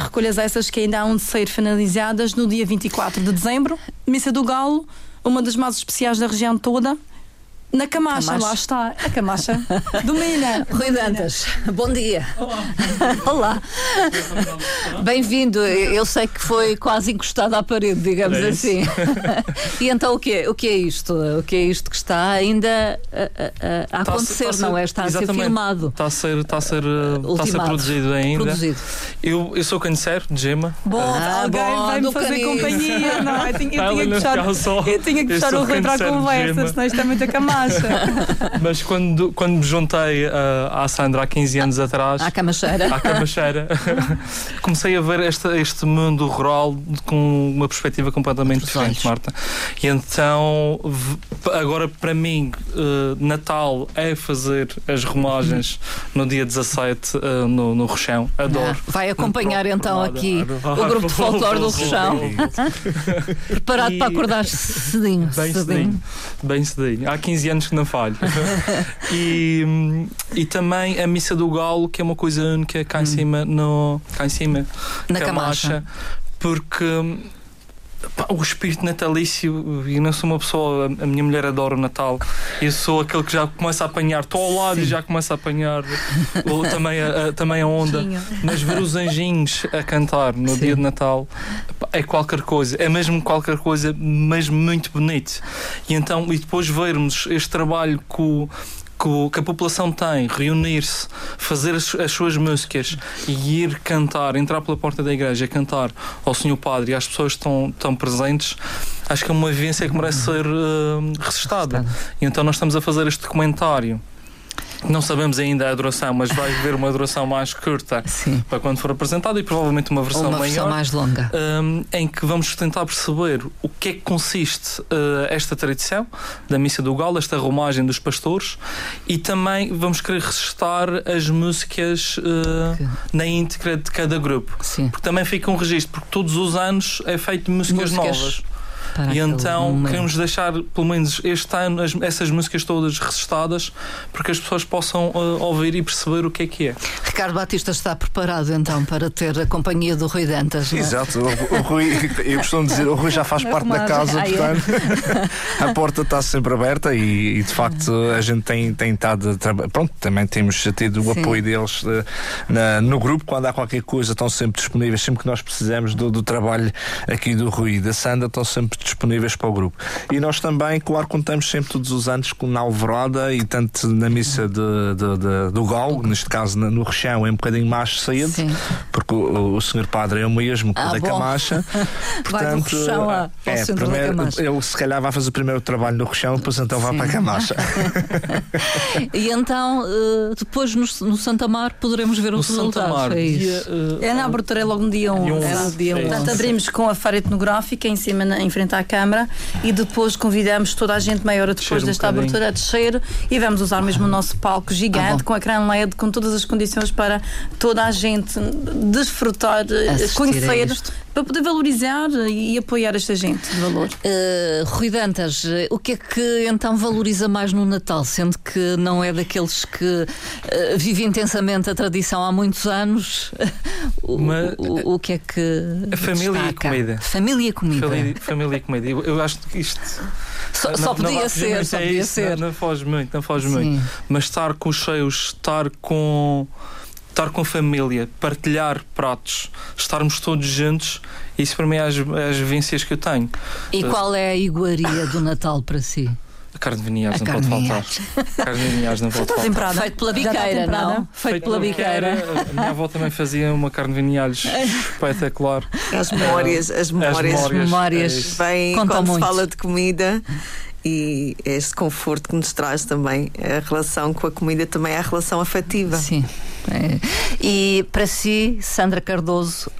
recolhas essas que ainda hão de ser finalizadas no dia 24 de dezembro, Missa do Galo, uma das mais especiais da região toda. Na Camacha, Camacha, lá está. A Camacha domina. Rui Dantas, bom dia. Olá. Olá. Bem-vindo. Eu sei que foi quase encostado à parede, digamos é assim. e então o que, é, o que é isto? O que é isto que está ainda a, a, a acontecer, está a ser, não é? Está a ser filmado. Está a ser, está a ser, está a ser produzido ainda. Produzido. Eu, eu sou canheiro de Gema. Bom, ah, alguém vai-me fazer canino. companhia. Não, eu tinha, eu tinha que puxar, eu tinha que puxar o Rui para a conversa, senão isto é muita camada Mas quando, quando me juntei uh, à Sandra há 15 anos atrás. À Camacheira. À Camacheira. comecei a ver este, este mundo rural com uma perspectiva completamente diferente, Marta. E então, agora para mim, uh, Natal é fazer as romagens no dia 17 uh, ah, no, no Rochão. Adoro. Ah, vai acompanhar então aqui o grupo de folclore do Rochão. Preparado e... para acordar cedinho. Bem cedinho. cedinho. Bem cedinho. Há 15 anos anos que não falho. e, e também a Missa do Galo, que é uma coisa única cá em hum. cima, no, cá em cima, na Camacha, Camacha porque o espírito natalício, e não sou uma pessoa, a minha mulher adora o Natal, eu sou aquele que já começa a apanhar, estou ao lado Sim. e já começa a apanhar ou, também, a, a, também a onda, mas ver os anjinhos a cantar no Sim. dia de Natal é qualquer coisa, é mesmo qualquer coisa, mas muito bonito. E então, e depois vermos este trabalho com que, a população tem, reunir-se, fazer as, as, suas músicas e ir cantar, entrar pela porta da igreja, cantar ao Senhor Padre e às pessoas que estão, estão presentes, acho que é uma vivência que merece ser uh, resistada. E então nós estamos a fazer este documentário não sabemos ainda a duração, mas vai haver uma duração mais curta Sim. para quando for apresentado e provavelmente uma versão uma maior. Versão mais longa. Um, em que vamos tentar perceber o que é que consiste uh, esta tradição da Missa do Galo, esta romagem dos pastores e também vamos querer resistar as músicas uh, na íntegra de cada grupo. Sim. Porque também fica um registro, porque todos os anos é feito músicas, músicas. novas. E então momento. queremos deixar, pelo menos este ano, as, essas músicas todas recestadas para que as pessoas possam uh, ouvir e perceber o que é que é. Ricardo Batista está preparado então para ter a companhia do Rui Dantas. É? Exato, o, o, Rui, eu costumo dizer, o Rui já faz parte da casa, ah, portanto a porta está sempre aberta e, e, de facto a gente tem, tem estado. Pronto, também temos tido o Sim. apoio deles uh, na, no grupo, quando há qualquer coisa, estão sempre disponíveis, sempre que nós precisamos do, do trabalho aqui do Rui e da Sandra, estão sempre disponíveis para o grupo. E nós também, claro, contamos sempre todos os anos com na Alvorada e tanto na missa de, de, de do Gal, neste caso no Rechão, é um bocadinho mais cedo, Sim. porque o, o senhor padre é o mesmo ah, da Camacha. Portanto, vai é, primeiro, ele se calhar vai fazer o primeiro trabalho no Rechão, depois então vai para a Camacha. e então, eh, depois no, no Santa Mar poderemos ver o resultado. É, dia, uh, é na abertura, é logo no dia 11. É no dia 11. Portanto, abrimos com a feira etnográfica em cima, na, em frente à Câmara, e depois convidamos toda a gente meia hora depois desta um abertura a descer e vamos usar mesmo o nosso palco gigante ah, com ecrã LED, com todas as condições para toda a gente desfrutar, Assistir conhecer para poder valorizar e apoiar esta gente de valor. Uh, Rui Dantas, o que é que então valoriza mais no Natal, sendo que não é daqueles que uh, vive intensamente a tradição há muitos anos? o, Mas, o, o, que é que. A família destaca? e comida. Família e comida. Família, família e comida. Eu, eu, acho que isto. Só, não, só podia não ser, só podia isso, ser. Não, não foge muito, não foge Sim. muito. Mas estar com os cheios, estar com estar com a família, partilhar pratos, estarmos todos juntos, isso para mim é as, é as vivências que eu tenho. E uh, qual é a iguaria do Natal para si? A carne de vinhares não pode faltar. A carne de vinhares não pode faltar. Temperada. Feito pela biqueira, não? Feito, pela biqueira. A minha avó também fazia uma carne de vinhares espetacular. As memórias, as memórias. As memórias. Bem, quando muito. se fala de comida, e este conforto que nos traz também a relação com a comida também é a relação afetiva. Sim. É. E para si, Sandra Cardoso,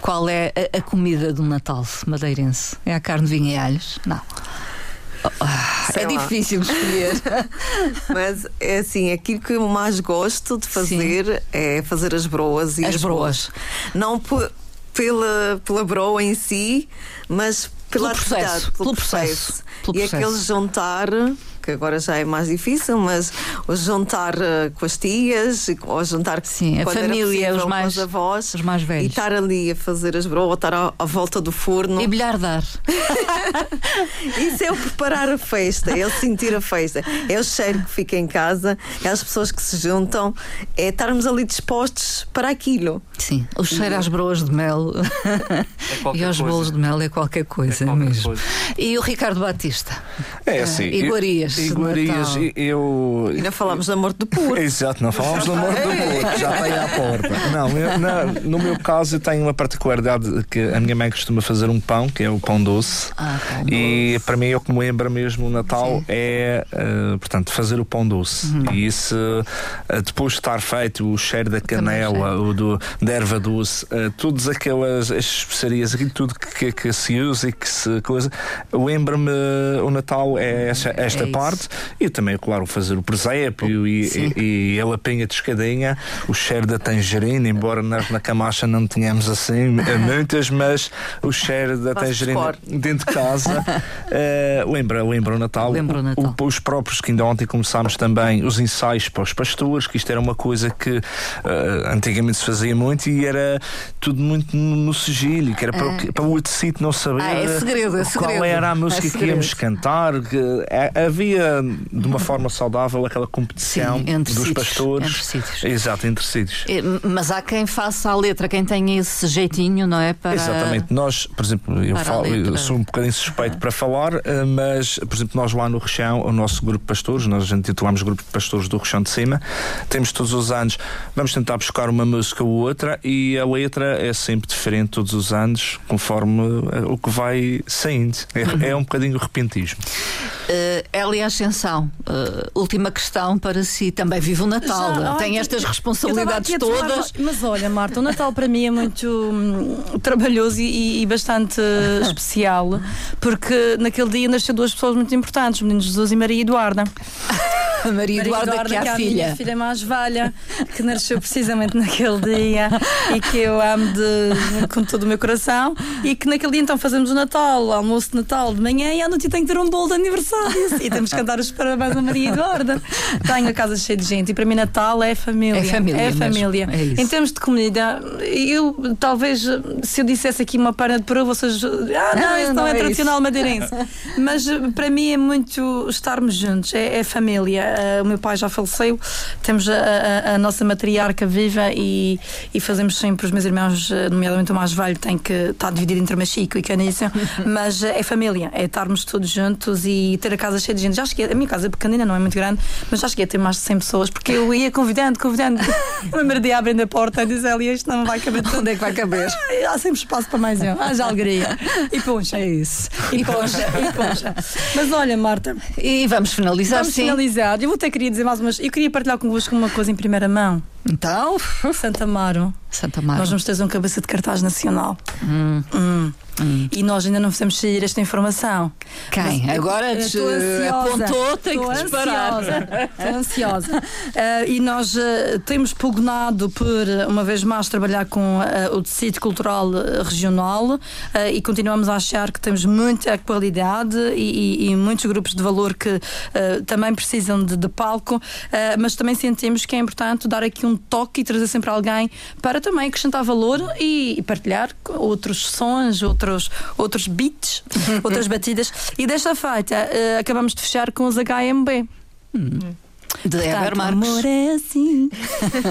qual é a, a comida do Natal madeirense? É a carne vinho e alhos? Não. Oh, é lá. difícil de escolher. Mas é assim, aquilo que eu mais gosto de fazer Sim. é fazer as broas e as, as broas. broas. Não pela, pela broa em si, mas pela pelo processo, pelo, pelo processo. processo. Pelo e processo. aquele jantar que agora já é mais difícil, mas o jantar uh, com as tias, ou jantar Sim, a família, os mais, com os avós, os mais velhos. E estar ali a fazer as broas, estar à, à, volta do forno. E bilhardar. Isso é o preparar a festa, é o sentir a festa, é o cheiro que fica em casa, é as pessoas que se juntam, é estarmos ali dispostos para aquilo. Sim, o cheiro às broas de mel é e aos coisa. bolos de mel é qualquer coisa é qualquer mesmo. Coisa. E o Ricardo Batista? É assim. Uh, iguarias iguarias. Eu... E não falámos da morte do Porto. Exato, não falámos da morte do Porto, já está aí à porta. Não, eu, no meu caso eu tenho uma particularidade que a minha mãe costuma fazer um pão, que é o pão doce. Ah, pão e doce. para mim, o que me lembra mesmo o Natal Sim. é, uh, portanto, fazer o pão doce. Uhum. E isso, uh, depois de estar feito, o cheiro da canela, o do, da erva doce, uh, todas aquelas as especiarias, aquilo tudo que, que, se usa e que se coisa, lembra-me o Natal é esta, esta é parte e também, claro, fazer o presépio e, e, e, a lapinha de escadinha, o cheiro da tangerina, embora nós na Camacha não tenhamos assim muitas, mas o cheiro da tangerina dentro de casa uh, lembra, lembra o Natal. Lembra o Natal. O, os próprios que ainda ontem começámos também os ensaios para os pastores, que isto era uma coisa que uh, antigamente se fazia muito e era tudo muito no, no sigilo, que era para, o, para o tecido não saber ah, é segredo, é qual segredo. era a música é que íamos cantar. Que, é, havia havia de uma forma saudável aquela competição Sim, dos sítios, pastores. Entre sítios. Exato, entre sítios. É, mas há quem faça a letra, quem tenha esse jeitinho, não é? Para... Exatamente. Nós, por exemplo, eu, falo, eu sou um bocadinho suspeito para falar, eh, mas, por exemplo, nós lá no Rechão, o nosso grupo de pastores, nós a gente titulamos Grupo de Pastores do Rechão de Cima, temos todos os anos, vamos tentar buscar uma música ou outra e a letra é sempre diferente todos os anos, conforme eh, o que vai saindo. É, uhum. é um bocadinho o repentismo. Uh, Elia Ascensão, uh, última questão para si. Também vive o Natal, Já, tem estas responsabilidades todas. mas olha, Marta, o Natal para mim é muito hum, trabalhoso e, e bastante especial, porque naquele dia nasceu duas pessoas muito importantes, o menino Jesus e Maria Eduarda. Maria, Maria Eduarda, Eduarda, que é a, que é a filha. minha filha mais velha, que nasceu precisamente naquele dia e que eu amo de, com todo o meu coração. E que naquele dia então fazemos o Natal, o almoço de Natal de manhã e à noite tem que ter um bolo de aniversário. E temos que cantar os parabéns a Maria Eduarda. Tenho a casa cheia de gente e para mim Natal é família. É família. É família. É em termos de comida, eu talvez se eu dissesse aqui uma parada de prova, vocês. Ah, não, isso não, não é, é tradicional madeirense. Mas para mim é muito estarmos juntos, é, é família. Uh, o meu pai já faleceu, temos a, a, a, nossa matriarca viva e, e fazemos sempre os meus irmãos, nomeadamente o mais velho, tem que estar dividido entre Machico e Canícia, mas é família, é estarmos todos juntos e ter a casa cheia de gente. Já cheguei, a minha casa é pequenina, não é muito grande, mas já cheguei a ter mais de 100 pessoas, porque eu ia convidando, convidando. o primeiro dia abrindo a porta e diz ali, isto não vai caber. Onde é que vai caber? há sempre espaço para mais um. Haja alegria. E poncha. É isso. E, e poncha. E poncha. Mas olha, Marta. E vamos finalizar, vamos sim. finalizar. Eu vou ter queria dizer mais umas. Eu queria partilhar convosco uma coisa em primeira mão. Então? Santa Amaro. Santa Amaro. Nós vamos ter um cabeça de cartaz nacional. Hum. Hum. Hum. E nós ainda não fizemos sair esta informação. Quem? Mas, Agora apontou, tem que disparar. Estou ansiosa. uh, e nós uh, temos pugnado por, uma vez mais, trabalhar com uh, o tecido cultural regional e continuamos a achar que temos muita qualidade e, e, e muitos grupos de valor que também precisam de, de palco, mas também sentimos que é importante dar aqui um toque e trazer sempre alguém para também acrescentar valor e, e partilhar outros sons, outros, outros beats, outras batidas. E desta feita uh, acabamos de fechar com os HMB. Hum de Heber Marques. Amor é assim.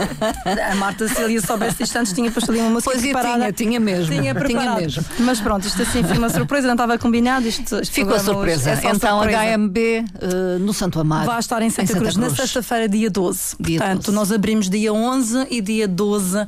a Marta Cília soubesse isto antes, tinha posto ali uma música pois preparada. Tinha, tinha mesmo. Tinha, tinha mesmo. Mas pronto, isto assim foi uma surpresa, não estava combinado. Isto, isto Ficou surpresa. É então surpresa. HMB uh, no Santo Amaro. Vai estar em Santa, em Santa Cruz, Cruz, na sexta-feira, dia 12. Dia Portanto, 12. nós abrimos dia 11 e dia 12 uh,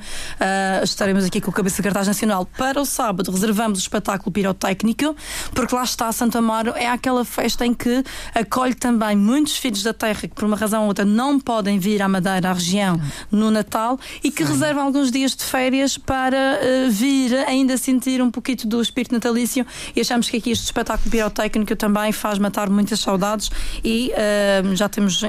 estaremos aqui com o Cabeça de Cartaz Nacional. Para o sábado, reservamos o espetáculo pirotécnico, porque lá está Santo Amaro, é aquela festa em que acolhe também muitos filhos da terra que, por uma razão ou outra, não podem vir à Madeira, à região, no Natal e que Sim. reservam alguns dias de férias para uh, vir ainda sentir um pouquinho do espírito natalício e achamos que aqui este espetáculo pirotécnico também faz matar muitas saudades e uh, já temos uh,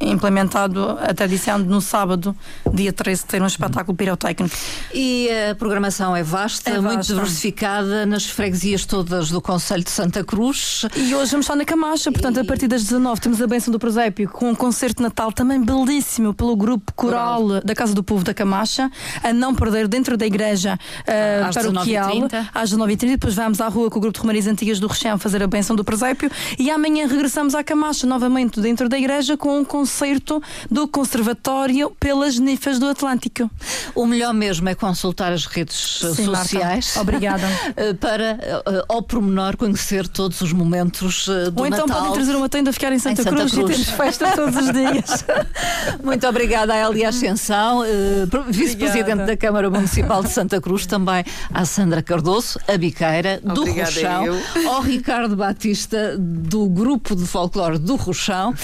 implementado a tradição de no sábado, dia 13, ter um espetáculo pirotécnico. E a programação é vasta, é muito diversificada nas freguesias todas do Conselho de Santa Cruz. E hoje vamos estar na Camacha, portanto, e... a partir das 19 temos a benção do Presépio com concerto de Natal também belíssimo pelo grupo coral, coral, da Casa do Povo da Camacha, a não perder dentro da igreja uh, às paroquial, às 19h30. Depois vamos à rua com o grupo de Romarias Antigas do Rechão fazer a benção do presépio e amanhã regressamos à Camacha novamente dentro da igreja com um concerto do Conservatório pelas Nifas do Atlântico. O melhor mesmo é consultar as redes Sim, sociais. Marta. Obrigada. Eh, para, uh, ao pormenor, conhecer todos os momentos uh, do Ou então Natal. podem trazer uma tenda a ficar em Santa, em Santa Cruz, Cruz, e temos festa todos os dias. Muito obrigada a Elia Ascensão, uh, vice-presidente da Câmara Municipal de Santa Cruz, também à Sandra Cardoso, a biqueira do Obrigada Rochão, ao Ricardo Batista, do grupo de folclore do Rochão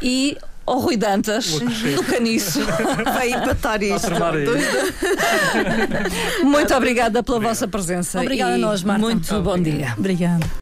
e ao Rui Dantas, do Caniço. Vai empatar isto. Muito obrigada pela vossa presença. Obrigada a nós, Marta. Muito bom dia. Obrigada.